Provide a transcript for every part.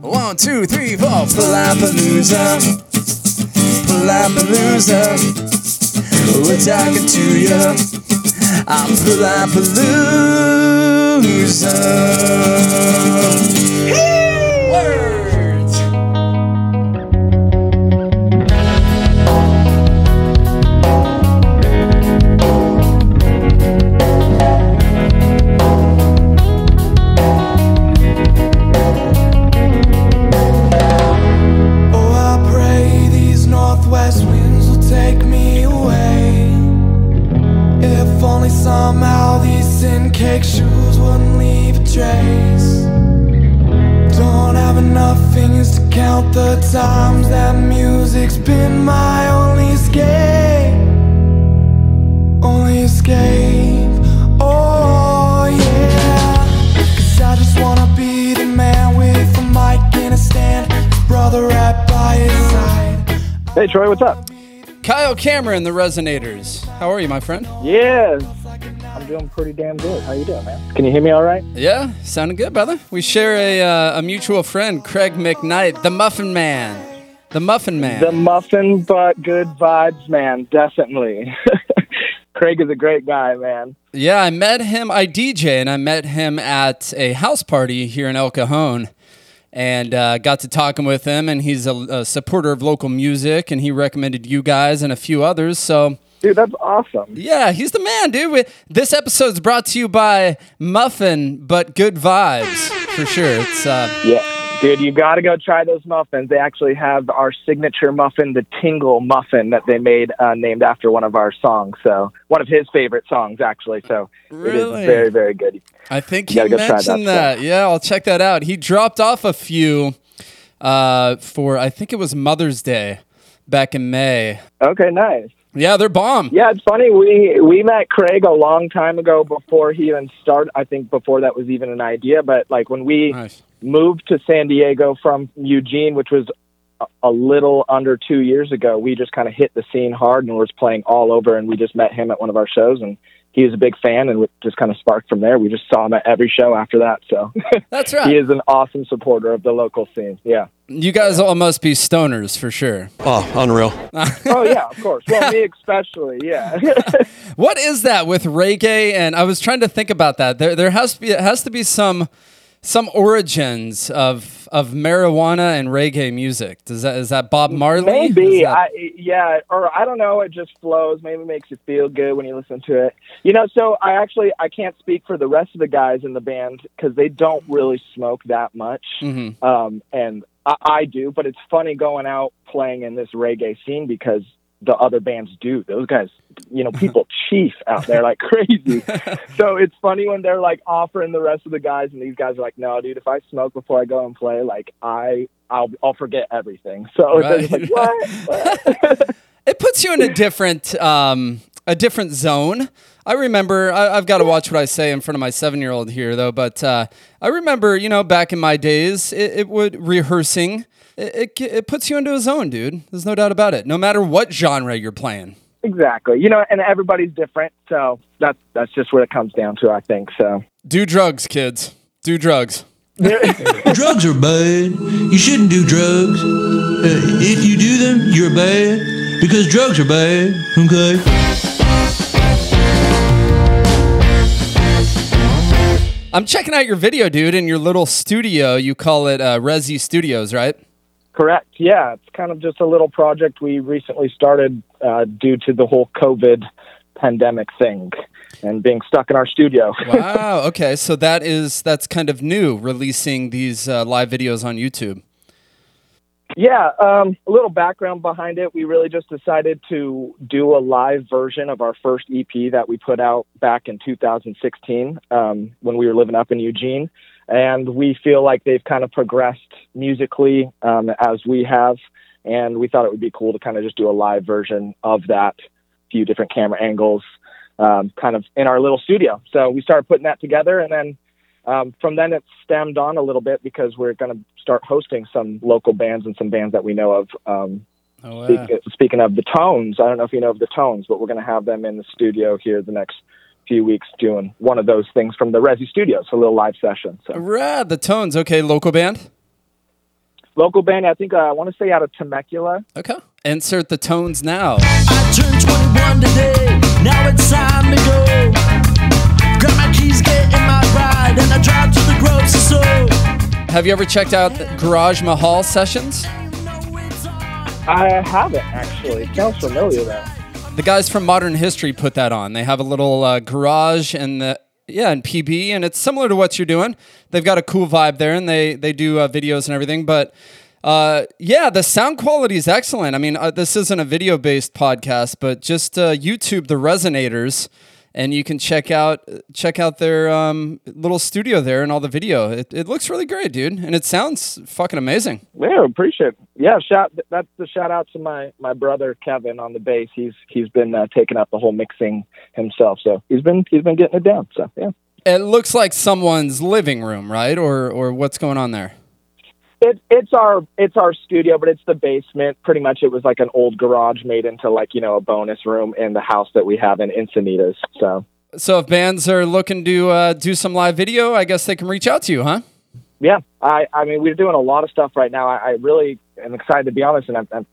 One, two, three, four. Palapalooza. Palapalooza. We're talking to you. I'm Palapalooza. Words. Somehow these sin cake shoes wouldn't leave a trace. Don't have enough fingers to count the times that music's been my only escape. Only escape. Oh, yeah. Cause I just wanna be the man with a mic and a stand. Brother right by his side. Hey Troy, what's up? Kyle Cameron, the Resonators. How are you, my friend? Yes, I'm doing pretty damn good. How you doing, man? Can you hear me all right? Yeah, sounding good, brother. We share a, uh, a mutual friend, Craig McKnight, the Muffin Man. The Muffin Man. The muffin but good vibes, man. Definitely. Craig is a great guy, man. Yeah, I met him. I DJ, and I met him at a house party here in El Cajon, and uh, got to talking with him. And he's a, a supporter of local music, and he recommended you guys and a few others. So Dude, that's awesome. yeah, he's the man, dude. This episode is brought to you by Muffin, but good vibes for sure. It's uh, Yeah. Dude, you got to go try those muffins. They actually have our signature muffin, the Tingle muffin, that they made uh, named after one of our songs. So, one of his favorite songs, actually. So, Really? it is very, very good. I think he You gotta go try that mentioned that. Yeah, I'll check that out. He dropped off a few uh, for I think it was Mother's Day back in May. Okay, nice. Yeah, they're bomb. Yeah, it's funny. We we met Craig a long time ago before he even started. I think before that was even an idea. But like when we Nice. moved to San Diego from Eugene, which was a, a little under two years ago, we just kind of hit the scene hard and was playing all over. And we just met him at one of our shows, and he was a big fan, and it just kind of sparked from there. We just saw him at every show after that. So That's right. he is an awesome supporter of the local scene. Yeah. You guys all must be stoners for sure. Oh, unreal. oh yeah, of course. Well, me especially. Yeah. What is that with reggae? And I was trying to think about that. There, there has to be it has to be some some origins of of marijuana and reggae music. Does that is that Bob Marley? Maybe, that- I, yeah, or I don't know. It just flows. Maybe makes you feel good when you listen to it. You know, so I actually I can't speak for the rest of the guys in the band because they don't really smoke that much, Mhm. um, and I, I do. But it's funny going out playing in this reggae scene because the other bands do. Those guys, you know, people chief out there like crazy. so it's funny when they're like offering the rest of the guys, and these guys are like, "No, dude, if I smoke before I go and play, like I." I'll I'll forget everything. So they're just like, what? What? it puts you in a different um, a different zone. I remember I, I've got to watch what I say in front of my seven year old here though, but uh, I remember you know back in my days it, it would rehearsing. It, it it puts you into a zone, dude. There's no doubt about it. No matter what genre you're playing. exactly. You know, and everybody's different, so that's that's just what it comes down to, I think. So Do drugs, kids. Do drugs. drugs are bad. You shouldn't do drugs. Uh, if you do them, you're bad because drugs are bad. Okay. I'm checking out your video, dude, in your little studio. You call it uh, Resi Studios, right? Correct. Yeah, it's kind of just a little project we recently started uh, due to the whole COVID pandemic thing and being stuck in our studio. Wow. Okay, so that is that's kind of new, releasing these uh, live videos on YouTube. Yeah, um, a little background behind it. We really just decided to do a live version of our first EP that we put out back in 2016 um, when we were living up in Eugene. And we feel like they've kind of progressed musically um, as we have. And we thought it would be cool to kind of just do a live version of that, a few different camera angles, um, kind of in our little studio. So we started putting that together. And then um, from then it stemmed on a little bit because we're going to start hosting some local bands and some bands that we know of. Um, Oh, speak, speaking of the Tones, I don't know if you know of the Tones, but we're going to have them in the studio here the next few weeks doing one of those things from the Resi Studios, a little live session. So Rad, the Tones. Okay, local band. Local band, I think uh, I want to say out of Temecula. Okay. Insert the tones now. I turned 21 today. Now it's time to go. Grab my keys, get in my ride, and I drive to the grocery store. Have you ever checked out Garage Mahal sessions? I haven't actually. It sounds familiar though. The guys from Modern History put that on. They have a little uh, garage and the yeah, and PB, and it's similar to what you're doing. They've got a cool vibe there, and they they do uh, videos and everything. But uh, yeah, the sound quality is excellent. I mean, uh, this isn't a video based podcast, but just uh, YouTube the Resonators, and you can check out check out their um, little studio there and all the video. It, it looks really great, dude, and it sounds fucking amazing. Yeah, appreciate. It. Yeah, shout. That's the shout out to my my brother Kevin on the bass. He's he's been uh, taking up the whole mixing himself, so he's been he's been getting it down. So yeah. It looks like someone's living room, right? Or or what's going on there? It, it's our it's our studio, but it's the basement. Pretty much, it was like an old garage made into like you know a bonus room in the house that we have in Encinitas. So So if bands are looking to uh, do some live video, I guess they can reach out to you, huh? yeah, I I mean we're doing a lot of stuff right now. I, I really am excited to be honest, and I'm, I'm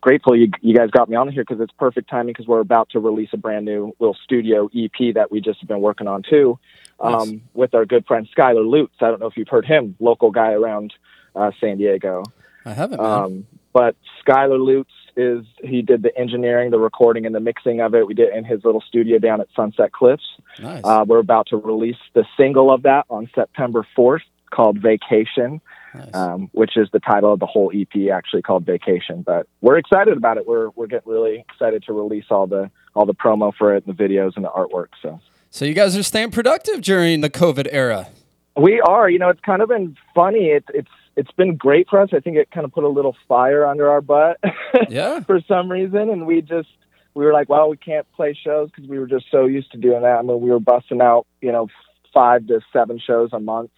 grateful you you guys got me on here because it's perfect timing because we're about to release a brand new little studio EP that we just have been working on too, um, Nice. with our good friend Skylar Lutz. I don't know if you've heard him, local guy around uh, San Diego. I haven't. Um, but Skylar Lutz is he did the engineering, the recording, and the mixing of it. We did it in his little studio down at Sunset Cliffs. nice. Uh, we're about to release the single of that on September 4th called Vacation, nice. um, which is the title of the whole EP actually called Vacation. But we're excited about it. We're we're getting really excited to release all the all the promo for it, and the videos and the artwork. So so you guys are staying productive during the COVID era. we are. You know, it's kind of been funny. It's it's it's been great for us. I think it kind of put a little fire under our butt. Yeah. for some reason, and we just we were like, well, we can't play shows because we were just so used to doing that. I mean, we were busting out, you know, five to seven shows a month,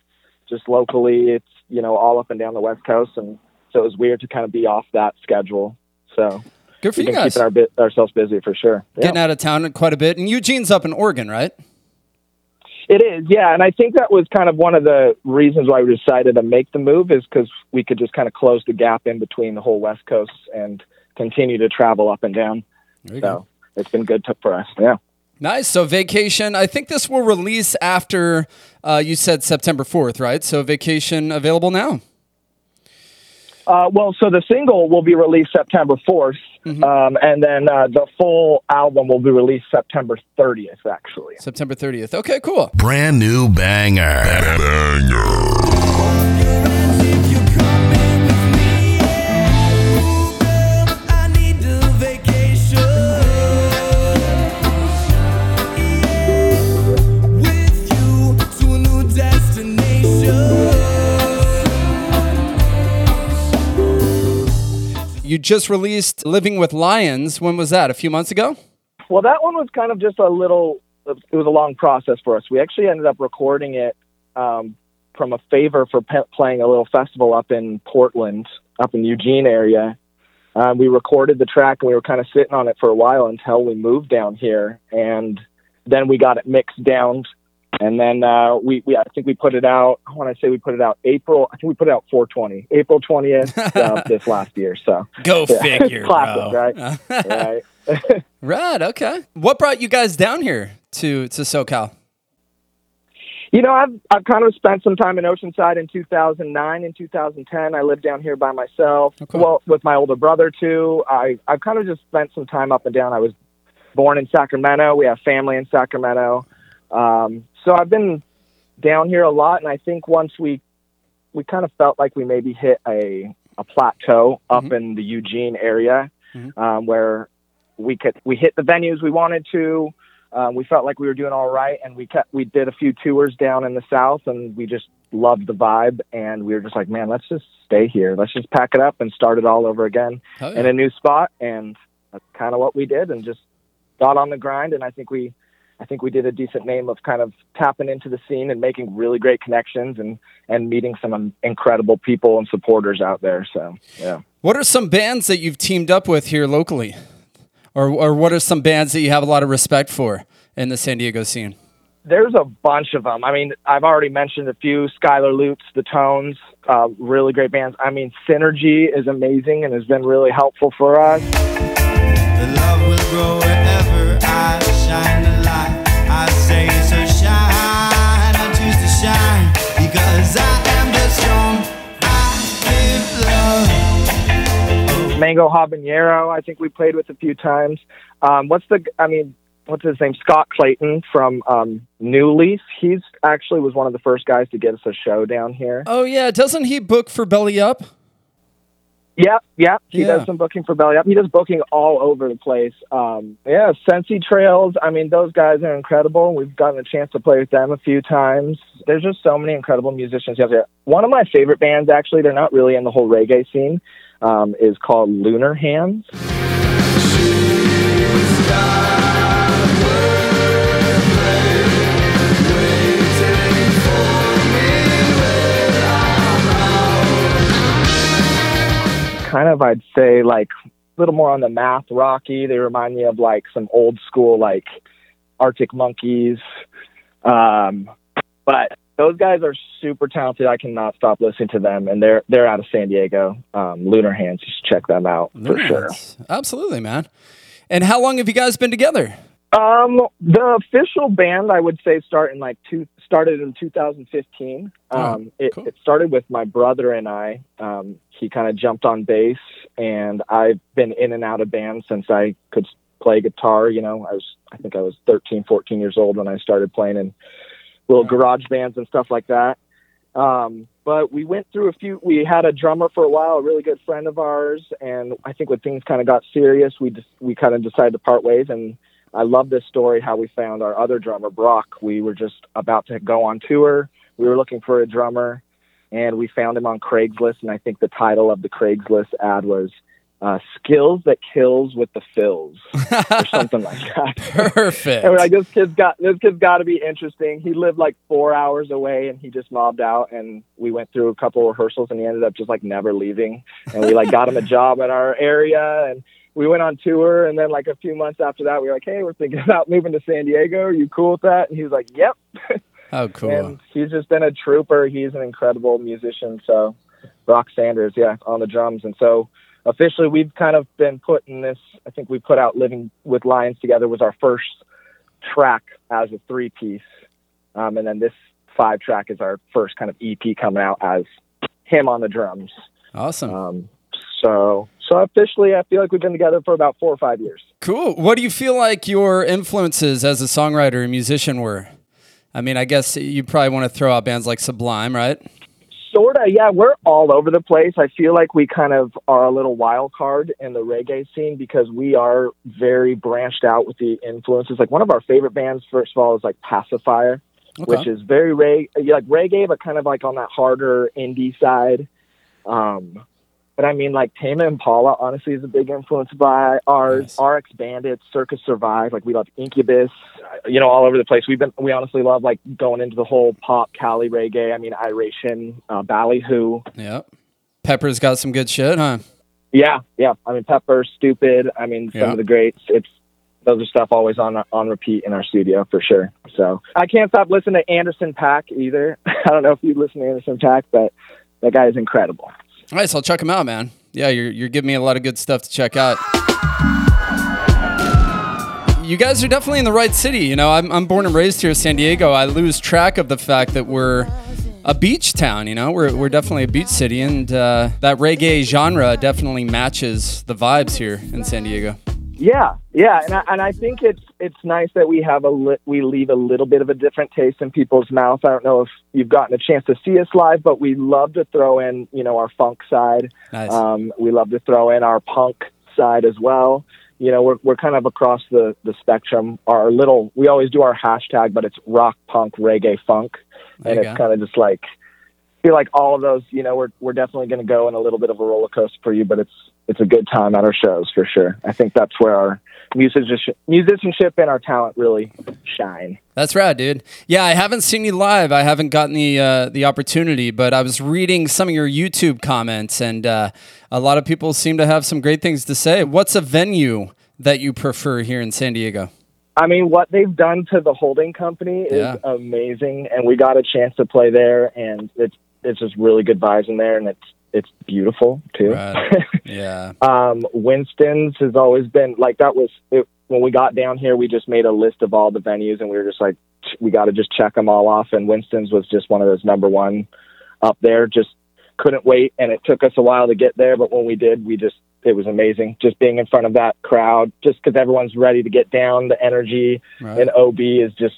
just locally. It's you know all up and down the West Coast, and so it was weird to kind of be off that schedule. So Good for you guys. keeping our bit, ourselves busy for sure. Yeah. Getting out of town quite a bit. And Eugene's up in Oregon, right? It is, yeah, and I think that was kind of one of the reasons why we decided to make the move is because we could just kind of close the gap in between the whole West Coast and continue to travel up and down. There you go. So it's been good to, for us. Yeah. Nice. So vacation. I think this will release after uh, you said September fourth, right? So vacation available now. Uh, well, so the single will be released September 4th, um, and then uh, the full album will be released September 30th, actually. September thirtieth. Okay, cool. Brand new banger. You just released Living with Lions. When was that? A few months ago. Well, that one was kind of just a little, it was a long process for us. We actually ended up recording it um, from a favor for pe- playing a little festival up in Portland, up in the Eugene area. Um, we recorded the track and we were kind of sitting on it for a while until we moved down here. And then we got it mixed down. And then uh, we, we, I think we put it out, when I say we put it out April, I think we put it out 420, April 20th uh, this last year. So, Go Yeah. figure, Classic, right? right. Right. Okay. What brought you guys down here to to SoCal? You know, I've I've kind of spent some time in Oceanside in 2009 and 2010. I lived down here by myself. Okay. Well, with my older brother too. I I've kind of just spent some time up and down. I was born in Sacramento. We have family in Sacramento. Um, so I've been down here a lot, and I think once we we kind of felt like we maybe hit a a plateau up in the Eugene area Mhm. um, where we could we hit the venues we wanted to. Um, we felt like we were doing all right, and we kept we did a few tours down in the south, and we just loved the vibe, and we were just like, man, let's just stay here. Let's just pack it up and start it all over again Oh, in a new spot, and that's kind of what we did, and just got on the grind. And I think we, I think we did a decent name of kind of tapping into the scene and making really great connections and and meeting some incredible people and supporters out there. So yeah. What are some bands that you've teamed up with here locally? Or, or what are some bands that you have a lot of respect for in the San Diego scene? there's a bunch of them. I mean, I've already mentioned a few. Skylar Lutz, The Tones, uh, really great bands. I mean, Synergy is amazing and has been really helpful for us. Mango Habanero, I think we played with a few times. Um, what's the? I mean, what's his name? Scott Clayton from um, New Leaf. He's actually was one of the first guys to get us a show down here. Oh yeah, doesn't he book for Belly Up? Yep, yep. He Yeah. does some booking for Belly Up. He does booking all over the place. Um, yeah, Sensi Trails. I mean, those guys are incredible. We've gotten a chance to play with them a few times. There's just so many incredible musicians out there. One of my favorite bands, actually, they're not really in the whole reggae scene, um, is called Lunar Hands. kind of I'd say like a little more on the math rocky. They remind me of like some old school like Arctic Monkeys. Um, but those guys are super talented. I cannot stop listening to them, and they're they're out of San Diego. Um, Lunar Hands, you should check them out for sure. Nice. Absolutely, man. And how long have you guys been together? Um, the official band I would say start in like two started in 2015. Oh, Um, it, cool. it started with my brother and I. Um, he kind of jumped on bass, and I've been in and out of bands since I could play guitar. You know, I was I think I was 13, 14 years old when I started playing in little garage bands and stuff like that. Um, but we went through a few. We had a drummer for a while, a really good friend of ours, and I think when things kind of got serious, we just we kind of decided to part ways. And I love this story how we found our other drummer, Brock. We were just about to go on tour. We were looking for a drummer, and we found him on Craigslist. And I think the title of the Craigslist ad was uh, "Skills That Kills with the Fills" or something like that. Perfect. And we're like, this kid's got this kid's got to be interesting. He lived like four hours away, and he just mobbed out. And we went through a couple rehearsals, and he ended up just like never leaving. And we like got him a job in our area, and we went on tour. And then like a few months after that, we were like, hey, we're thinking about moving to San Diego. Are you cool with that? And he was like, yep. oh cool. And he's just been a trooper. He's an incredible musician. So, Brock Sanders, yeah, on the drums. And so, officially, we've kind of been putting this. I think we put out "Living with Lions" together was our first track as a three piece, um, and then this five track is our first kind of EP coming out as him on the drums. awesome. Um, so, so officially, I feel like we've been together for about four or five years. Cool. What do you feel like your influences as a songwriter and musician were? I mean, I guess you probably want to throw out bands like Sublime, right? Sorta, yeah. We're all over the place. I feel like we kind of are a little wild card in the reggae scene because we are very branched out with the influences. Like one of our favorite bands, first of all, is like Pacifier, which is very reg- like reggae, but kind of like on that harder indie side. Um, but I mean, like Tame Impala, honestly, is a big influence by ours. Nice. RX Bandits, Circa Survive, like we love Incubus, uh, you know, all over the place. We've been, we honestly love like going into the whole pop Cali reggae. I mean, Iration, uh, Ballyhoo. Yep. Pepper's got some good shit, huh? Yeah, yeah. I mean, Pepper, Stupid. I mean, some Yeah. of the greats. It's those are stuff always on on repeat in our studio for sure. So I can't stop listening to Anderson Paak either. I don't know if you listen to Anderson Paak, but that guy is incredible. Nice. I'll check them out, man. Yeah, you're, you're giving me a lot of good stuff to check out. You guys are definitely in the right city. You know, I'm, I'm born and raised here in San Diego. I lose track of the fact that we're a beach town. You know, we're, we're definitely a beach city, and uh, that reggae genre definitely matches the vibes here in San Diego. Yeah, yeah, and I, and I think it's it's nice that we have a li- we leave a little bit of a different taste in people's mouth. I don't know if you've gotten a chance to see us live, but we love to throw in you know our funk side. Nice. Um, we love to throw in our punk side as well. You know, we're we're kind of across the the spectrum. Our little we always do our hashtag, but it's rock, punk, reggae, funk, There and it's kind of just like feel like all of those. You know, we're we're definitely going to go in a little bit of a roller coaster for you, but it's it's a good time at our shows for sure. I think that's where our musicianship, musicianship and our talent really shine. That's rad, dude. Yeah, I haven't seen you live. I haven't gotten the uh, the opportunity, but I was reading some of your YouTube comments, and uh, a lot of people seem to have some great things to say. What's a venue that you prefer here in San Diego? I mean, what they've done to the holding company is Yeah. amazing, and we got a chance to play there, and it's it's just really good vibes in there, and it's it's beautiful too. Right. Yeah. um, Winston's has always been like that was it, when we got down here. We just made a list of all the venues, and we were just like, we got to just check them all off. And Winston's was just one of those number one up there. Just couldn't wait, and it took us a while to get there, but when we did, we just it was amazing. Just being in front of that crowd, just because everyone's ready to get down. The energy Right. in OB is just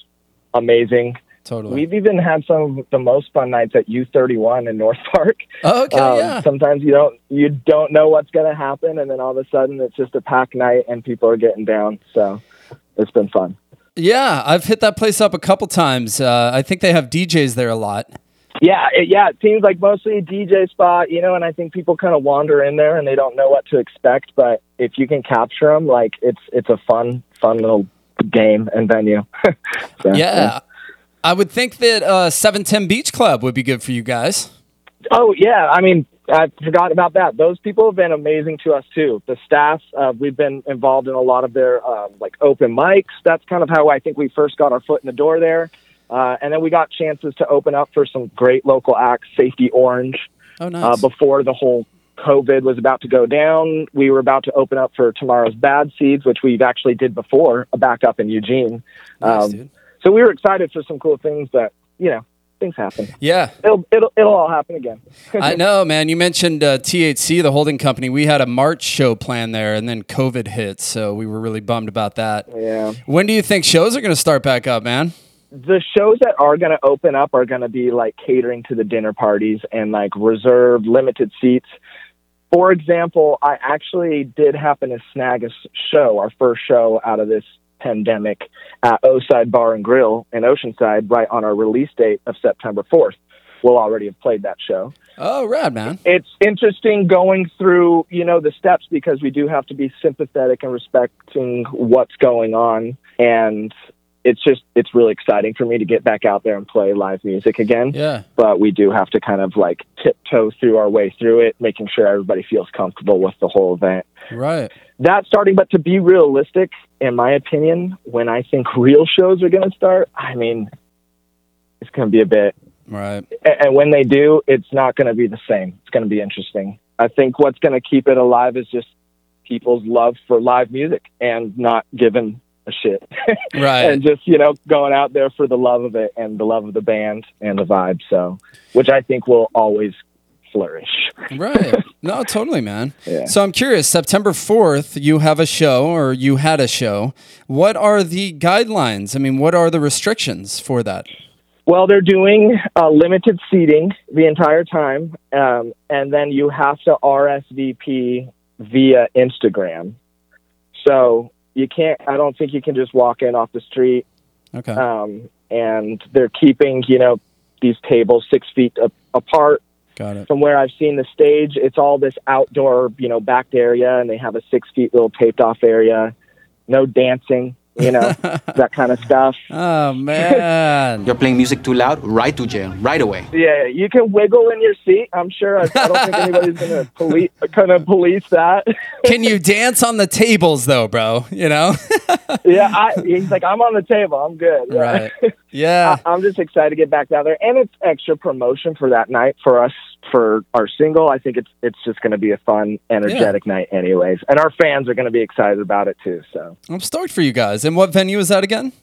amazing. Totally. We've even had some of the most fun nights at U31 in North Park. Oh, okay. Um, yeah. Sometimes you don't you don't know what's going to happen, and then all of a sudden it's just a packed night and people are getting down. So it's been fun. Yeah. I've hit that place up a couple times. Uh, I think they have DJs there a lot. Yeah, it, yeah. It seems like mostly a DJ spot, you know, and I think people kind of wander in there and they don't know what to expect. But if you can capture them, like it's it's a fun fun little game and venue. So, Yeah. I would think that uh, 710 Beach Club would be good for you guys. Oh yeah, I mean, I forgot about that. Those people have been amazing to us too. The staff, uh, we've been involved in a lot of their um, like open mics. That's kind of how I think we first got our foot in the door there. Uh, and then we got chances to open up for some great local acts. Safety Orange Oh, uh, nice. before the whole COVID was about to go down. We were about to open up for Tomorrow's Bad Seeds, which we've actually did before, back up in Eugene. Nice, um. So we were excited for some cool things, but you know, things happen. Yeah. It'll it'll it'll all happen again. I know, man. You mentioned uh, THC, the holding company. We had a March show planned there, and then COVID hit, so we were really bummed about that. yeah. When do you think shows are going to start back up, man? the shows that are going to open up are going to be like catering to the dinner parties and like reserved limited seats. For example, I actually did happen to snag a show, our first show out of this pandemic at Oside Bar and Grill in Oceanside, right on our release date of September 4th. We'll already have played that show. Oh, rad, man. It's interesting going through, you know, the steps because we do have to be sympathetic and respecting what's going on. And it's just, it's really exciting for me to get back out there and play live music again. Yeah. But we do have to kind of like tiptoe through our way through it, making sure everybody feels comfortable with the whole event. Right. That's starting, but to be realistic, in my opinion, when I think real shows are going to start, I mean, it's going to be a bit Right. and when they do, it's not going to be the same. It's going to be interesting. I think what's going to keep it alive is just people's love for live music and not giving a shit. Right. and just, you know, going out there for the love of it and the love of the band and the vibe. So, which I think will always flourish. Right. No, totally, man. Yeah. So I'm curious. September 4th, you have a show or you had a show. What are the guidelines? I mean, what are the restrictions for that? Well, they're doing uh, limited seating the entire time, um, and then you have to RSVP via Instagram. So you can't. I don't think you can just walk in off the street. Okay. Um, and they're keeping, you know, these tables six feet a- apart Got it. from where I've seen the stage. It's all this outdoor, you know, backed area, and they have a six feet little taped off area. No dancing, you know, that kind of stuff. Oh, man. You're playing music too loud, right to jail, right away. Yeah, you can wiggle in your seat. I'm sure. I, I don't think anybody's gonna police gonna police that. Can you dance on the tables, though, bro? You know? yeah, I, he's like, I'm on the table. I'm good. Yeah. right. Yeah. I, I'm just excited to get back down there, and it's extra promotion for that night for us for our single. I think it's it's just going to be a fun, energetic night, anyways, and our fans are going to be excited about it too. So I'm stoked for you guys. And what venue is that again?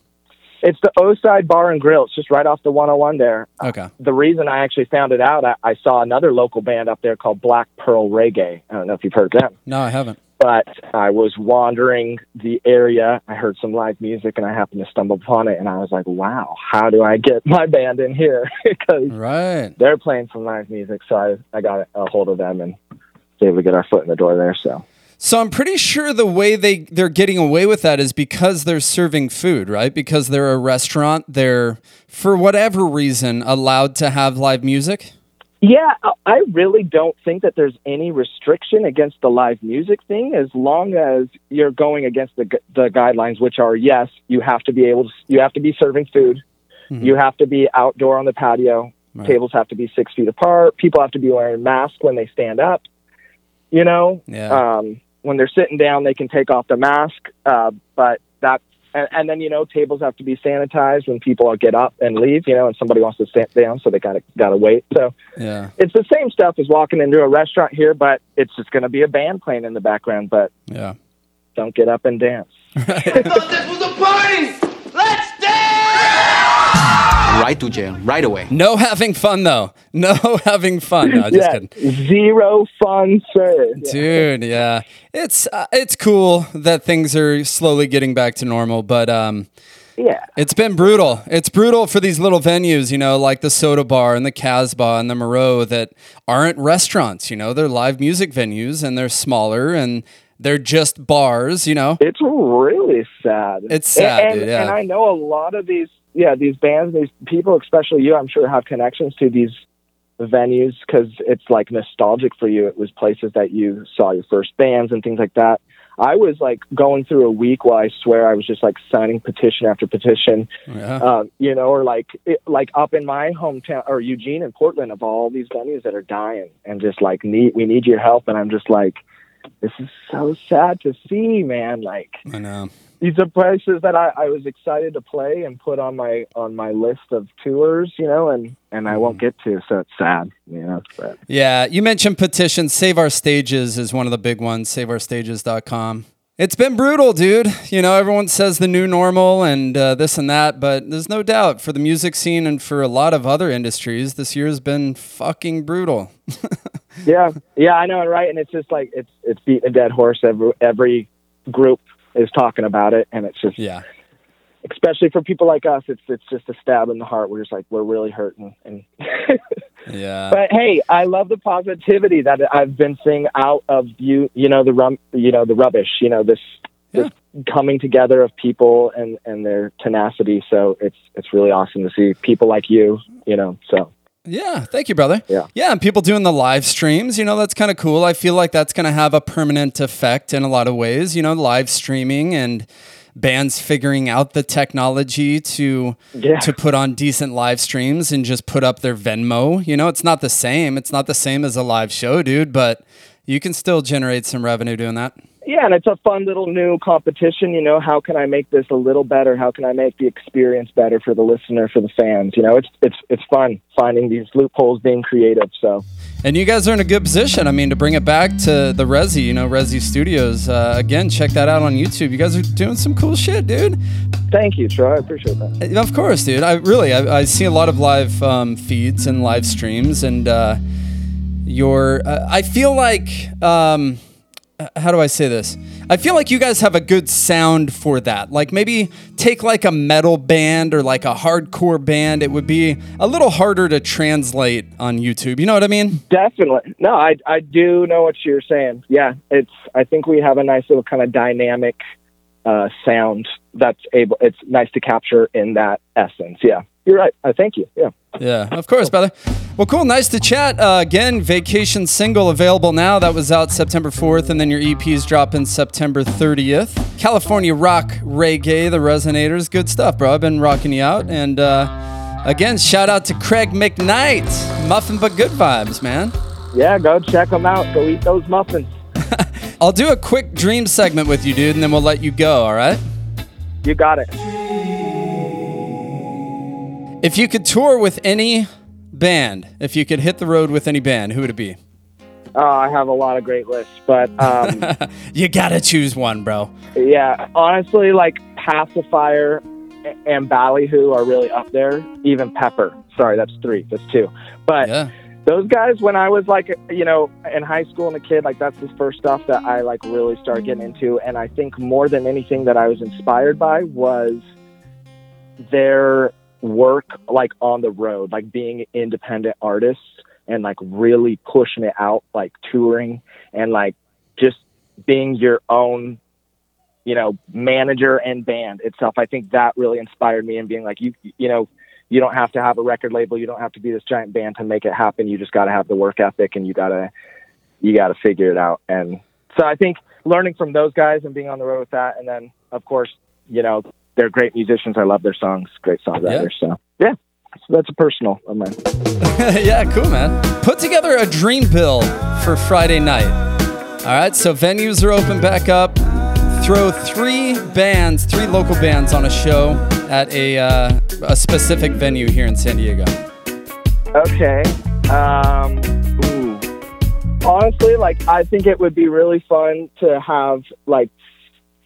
It's the Oside Bar and Grill. It's just right off the 101 there. Okay. Uh, the reason I actually found it out, I, I saw another local band up there called Black Pearl Reggae. I don't know if you've heard of them. No, I haven't. but I was wandering the area. I heard some live music and I happened to stumble upon it. And I was like, wow, how do I get my band in here? because Right. they're playing some live music. So I, I got a hold of them and was able to get our foot in the door there. So So I'm pretty sure the way they they're getting away with that is because they're serving food, right? Because they're a restaurant, they're for whatever reason allowed to have live music. Yeah, I- really don't think that there's any restriction against the live music thing as long as you're going against the the guidelines, which are yes, you have to be able to you have to be serving food, you have to be outdoor on the patio, Right. tables have to be six feet apart, people have to be wearing masks when they stand up. You know, Yeah. um, when they're sitting down, they can take off the mask, uh, but that, and, and then you know tables have to be sanitized when people get up and leave. You know, and somebody wants to sit down, so they gotta gotta wait. So Yeah. it's the same stuff as walking into a restaurant here, but it's just going to be a band playing in the background. But Yeah. don't get up and dance. Right to jail, right away. No having fun though. No having fun. No, just yeah, kidding. zero fun, sir. Yeah. Dude, yeah. It's uh, it's cool that things are slowly getting back to normal, but um yeah. It's been brutal. It's brutal for these little venues, you know, like the Soda Bar and the Casbah and the Merrow that aren't restaurants, you know, they're live music venues and they're smaller and they're just bars, you know. It's really sad. It's sad, and, and, yeah. and I know a lot of these, yeah, these bands, these people, especially you, I'm sure have connections to these venues because it's like nostalgic for you. It was places that you saw your first bands and things like that. I was like going through a week where I swear I was just like signing petition after petition, Yeah. um, you know, or like it, like up in my hometown or Eugene and Portland of all these venues that are dying and just like need we need your help. And I'm just like, this is so sad to see, man. Like I know. these are places that I, I was excited to play and put on my on my list of tours, you know, and and I won't get to, so it's sad, you know. But Yeah, you mentioned petitions. Save Our Stages is one of the big ones, saveourstages.com. It's been brutal, dude. You know, everyone says the new normal and uh, this and that, but there's no doubt for the music scene and for a lot of other industries, this year has been fucking brutal. yeah, yeah, I know, right? And it's just like it's it's beating a dead horse. Every every group is talking about it, and it's just Yeah. especially for people like us, it's it's just a stab in the heart. We're just like we're really hurting. And Yeah. but hey, I love the positivity that I've been seeing out of you. You know the rum, you know the rubbish. You know this this coming together of people and and their tenacity. So it's it's really awesome to see people like you. You know, so Yeah, thank you, brother. Yeah. Yeah, and people doing the live streams, you know, that's kind of cool. I feel like that's going to have a permanent effect in a lot of ways, you know, live streaming and bands figuring out the technology to Yeah. to put on decent live streams and just put up their Venmo. You know, it's not the same. It's not the same as a live show, dude, but you can still generate some revenue doing that. Yeah, and it's a fun little new competition. You know, how can I make this a little better? How can I make the experience better for the listener, for the fans? You know, it's it's it's fun finding these loopholes, being creative. So And you guys are in a good position. I mean, to bring it back to the Resi, you know, Resi Studios. Uh, again, check that out on YouTube. You guys are doing some cool shit, dude. thank you, Troy. I appreciate that. Of course, dude. I really, I, I see a lot of live um, feeds and live streams, and uh, your. Uh, I feel like, um, uh, Uh, how do I say this? I feel like you guys have a good sound for that. Like maybe take like a metal band or like a hardcore band. It would be a little harder to translate on YouTube. You know what I mean? Definitely. No, I I do know what you're saying. Yeah, it's. I think we have a nice little kind of dynamic uh, sound that's able. It's nice to capture in that essence. Yeah, you're right. I thank you. Yeah. Yeah, of course, brother. Well, cool. Nice to chat. Uh, again, Vacation single available now. That was out September 4th, and then your EP's dropping September 30th. California rock reggae, the Resonators. Good stuff, bro. I've been rocking you out. And uh, again, shout out to Craig McKnight. Muffin but good vibes, man. Yeah. Go check them out. Go eat those muffins. I'll do a quick dream segment with you, dude, and then we'll let you go, all right? You got it. If you could tour with any band, if you could hit the road with any band, who would it be? Oh, I have a lot of great lists, but um, You gotta choose one, bro. yeah, honestly, like Pacifier and Ballyhoo are really up there. Even Pepper. Sorry, that's three. That's two. But Yeah. Those guys, when I was like, you know, in high school and a kid, like that's the first stuff that I like really started getting into. And I think more than anything that I was inspired by was their work, like on the road, like being independent artists and like really pushing it out, like touring and like just being your own you know manager and band itself i think that really inspired me and being like you you know you don't have to have a record label. You don't have to be this giant band to make it happen. You just got to have the work ethic and you got to you got to figure it out. And so i think learning from those guys and being on the road with that and then of course you know they're great musicians. I love their songs. Great songwriters so yeah so that's a personal of mine. Yeah, cool, man. Put together a dream bill for Friday night. All right, so venues are open back up. Throw three bands, three local bands on a show at a, uh, a specific venue here in San Diego. Okay. Um, ooh. Honestly, like I think it would be really fun to have like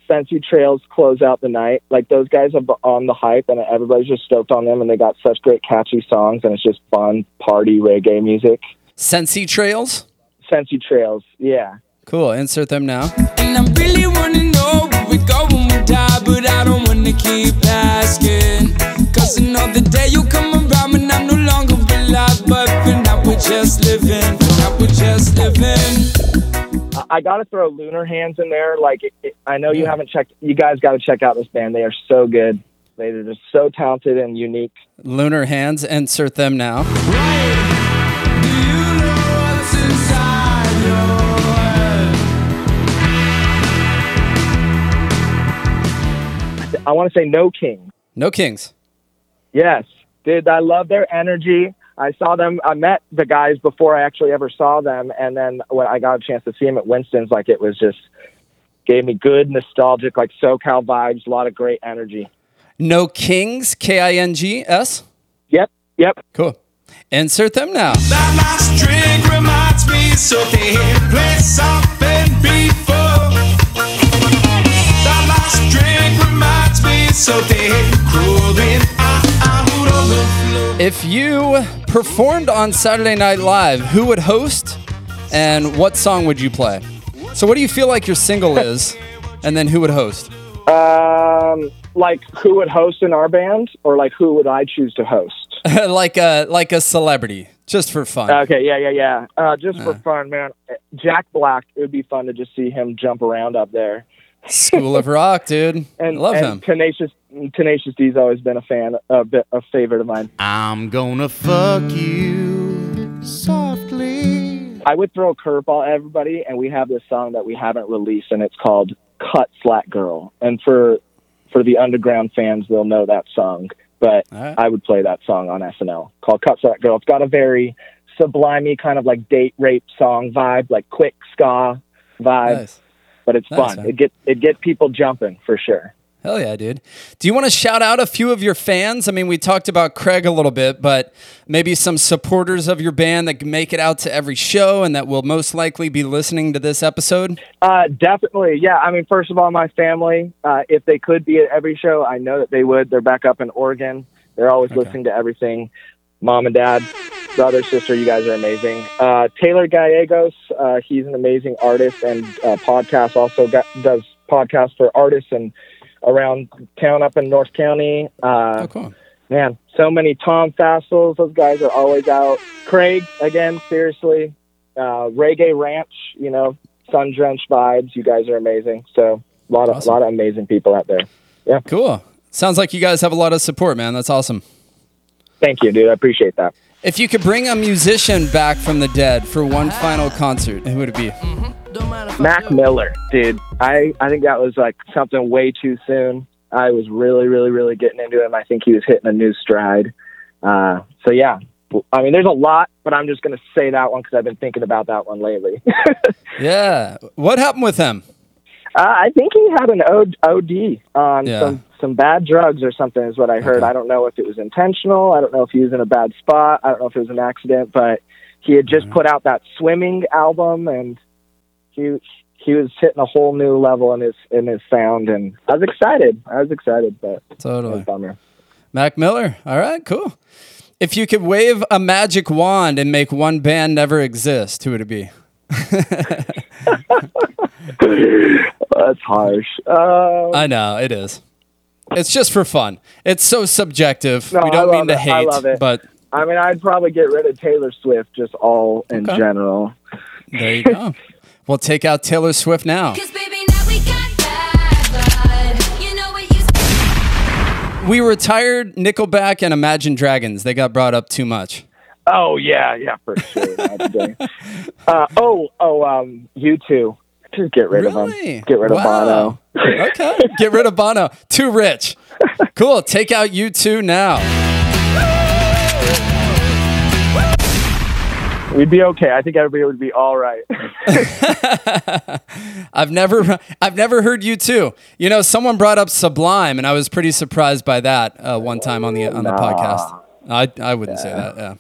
Sensi Trails close out the night. Like those guys are on the hype, and everybody's just stoked on them, and they got such great catchy songs, and it's just fun party reggae music. Sensi Trails? Sensi Trails, yeah. Cool. Insert them now. And I really wanna know where we go when we die, but I don't wanna keep asking. Cause another day you come around and I'm no longer alive, but for now we're just living, for now we're just living. I- I got to throw Lunar Hands in there. Like it, it- I know you haven't checked. You guys got to check out this band. They are so good. They're just so talented and unique. Lunar Hands. Insert them now. Do you know what's inside your head? I want to say No King. No Kings. Yes, dude, I love their energy. I saw them. I met the guys before I actually ever saw them, and then when I got a chance to see them at Winston's, like it was just gave me good nostalgic, like SoCal vibes. A lot of great energy. No Kings. K I N G S. Yep, yep. Cool. Insert them now. If you performed on Saturday Night Live, who would host and what song would you play? So, what do you feel like your single is? And then who would host? Um, like who would host in our band, or like who would I choose to host? like a like a celebrity, just for fun. Okay, yeah, yeah, yeah. Uh, just for fun, man. Jack Black. It would be fun to just see him jump around up there. School of Rock, dude. And Love and him. Tenacious Tenacious D's always been a fan, a bit a favorite of mine. I'm gonna fuck you softly. I would throw a curveball at everybody, and we have this song that we haven't released, and it's called "Cut Slack Girl." And for for the underground fans, they'll know that song. But All right. I would play that song on SNL called "Cut Slack Girl." It's got a very sublimey kind of like date rape song vibe, like quick ska vibe, Nice. But it's fun. It get it get people jumping for sure. Hell yeah, dude. Do you want to shout out a few of your fans? I mean, we talked about Craig a little bit, but maybe some supporters of your band that can make it out to every show and that will most likely be listening to this episode. Uh, definitely. Yeah. I mean, first of all, my family, uh, if they could be at every show, I know that they would. They're back up in Oregon. They're always listening to everything. Mom and dad, brother, sister, you guys are amazing. Uh, Taylor Gallegos, uh, he's an amazing artist and uh, podcast, also got, does podcasts for artists and around town up in North County. Uh, Oh, cool. man, so many Tom Fassels. Those guys are always out. Craig, again, seriously. Uh, Reggae Ranch, you know, sun drenched vibes. You guys are amazing. So a lot of Awesome. lot of amazing people out there. Yeah, Cool. Sounds like you guys have a lot of support, man. That's awesome. Thank you, dude. I appreciate that. If you could bring a musician back from the dead for one final concert, who would it be? Mac Miller, dude. I I think that was like something way too soon. I was really, really, really getting into him. I think he was hitting a new stride. Uh, so yeah, I mean, there's a lot, but I'm just gonna say that one because I've been thinking about that one lately. Yeah. What happened with him? Uh, I think he had an O- OD on Yeah. some some bad drugs or something is what I heard. Okay. I don't know if it was intentional. I don't know if he was in a bad spot. I don't know if it was an accident, but he had just put out that swimming album and he he was hitting a whole new level in his in his sound and I was excited. I was excited, but it was Totally. bummer. Mac Miller. All right, cool. If you could wave a magic wand and make one band never exist, who would it be? That's harsh. Uh, I know it is. It's just for fun. It's so subjective. No, we don't mean love to it. I hate, love it. but I mean, I'd probably get rid of Taylor Swift just all in Okay. general. there you go. we'll take out Taylor Swift now. Cause baby, now we got bad blood. You know what you We retired Nickelback and Imagine Dragons. They got brought up too much. Oh yeah, yeah, for sure. That's the day. uh, oh, oh, um, U2. Just get rid of Really? them. Get rid of Bono. okay. Get rid of Bono. Too rich. Cool. Take out U2 now. we'd be okay. I think everybody would be all right. I've never I've never heard you too. You know, someone brought up Sublime, and I was pretty surprised by that uh, one time on the on the podcast. I I wouldn't say that.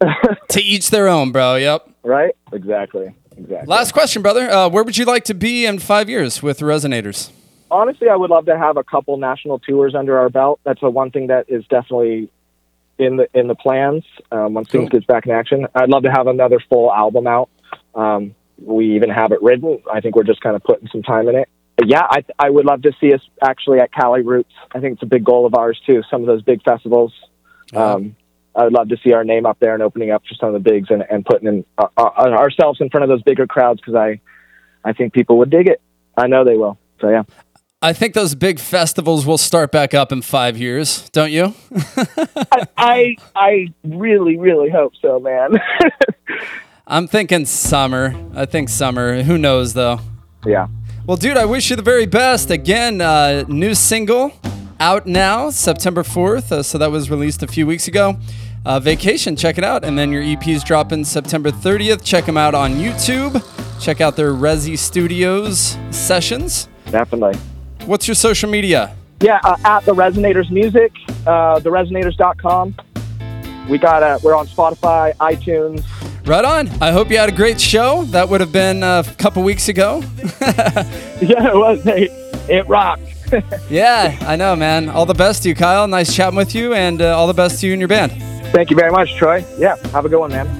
Yeah. to each their own, bro. Yep. right? Exactly. Exactly. Last question, brother. Uh, where would you like to be in five years with Resonators? honestly, I would love to have a couple national tours under our belt. That's the one thing that is definitely in the in the plans um, once things Cool. gets back in action. I'd love to have another full album out. Um, we even have it written. I think we're just kind of putting some time in it. But yeah, I I would love to see us actually at Cali Roots. I think it's a big goal of ours too. Some of those big festivals. Um, I would love to see our name up there and opening up for some of the bigs and, and putting in uh, uh, ourselves in front of those bigger crowds because I I think people would dig it. I know they will. So yeah. I think those big festivals will start back up in five years, don't you? I I really really hope so, man. I'm thinking summer. I think summer. Who knows though? yeah. Well, dude, I wish you the very best. Again, uh, new single out now, September 4th. Uh, so that was released a few weeks ago. Uh, Vacation, check it out. And then your EP's dropping September 30th. Check them out on YouTube. Check out their Resi Studios sessions. Definitely. What's your social media? Yeah, uh, at the Resonators Music, uh, theresonators.com. We got uh, we're on Spotify, iTunes. Right on. I hope you had a great show. That would have been uh, a couple weeks ago. Yeah, it was. It rocked. Yeah, I know, man. All the best to you, Kyle. Nice chatting with you, and uh, all the best to you and your band. Thank you very much, Troy. Yeah, have a good one, man.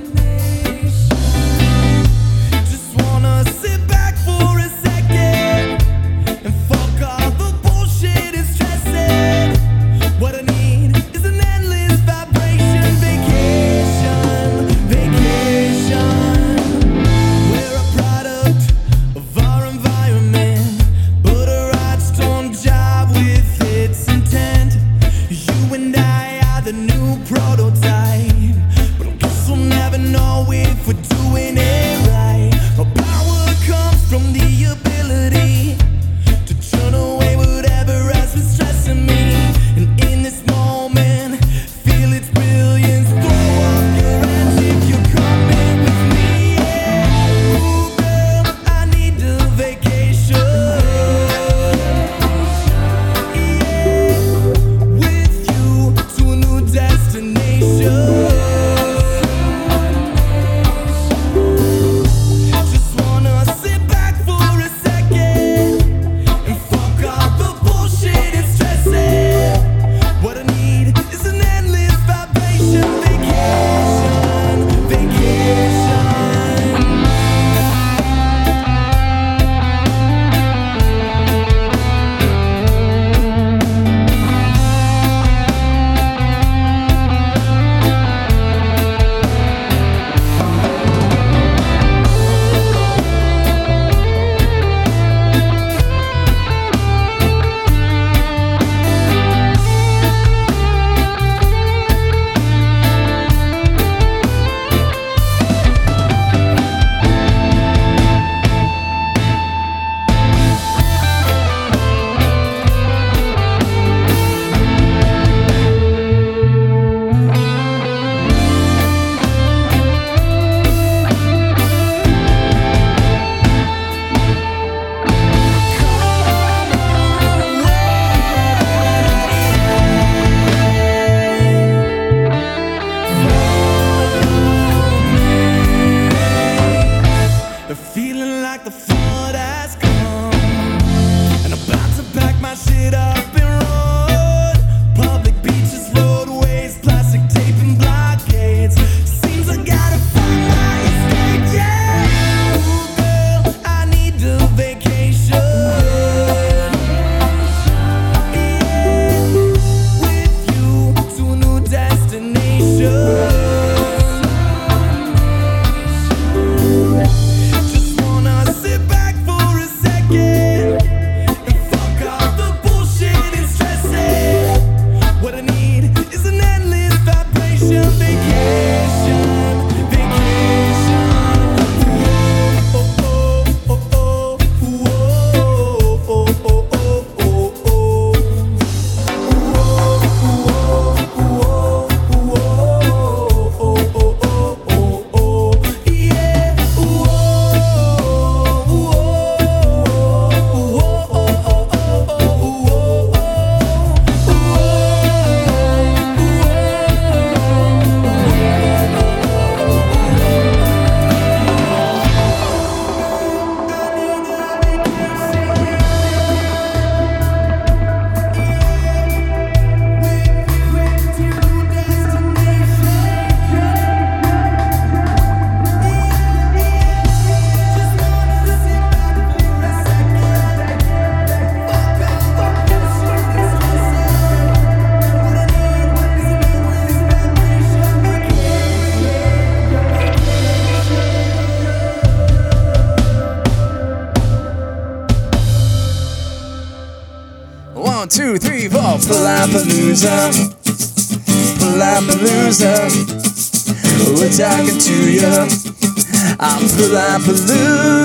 I'm Palapalooza.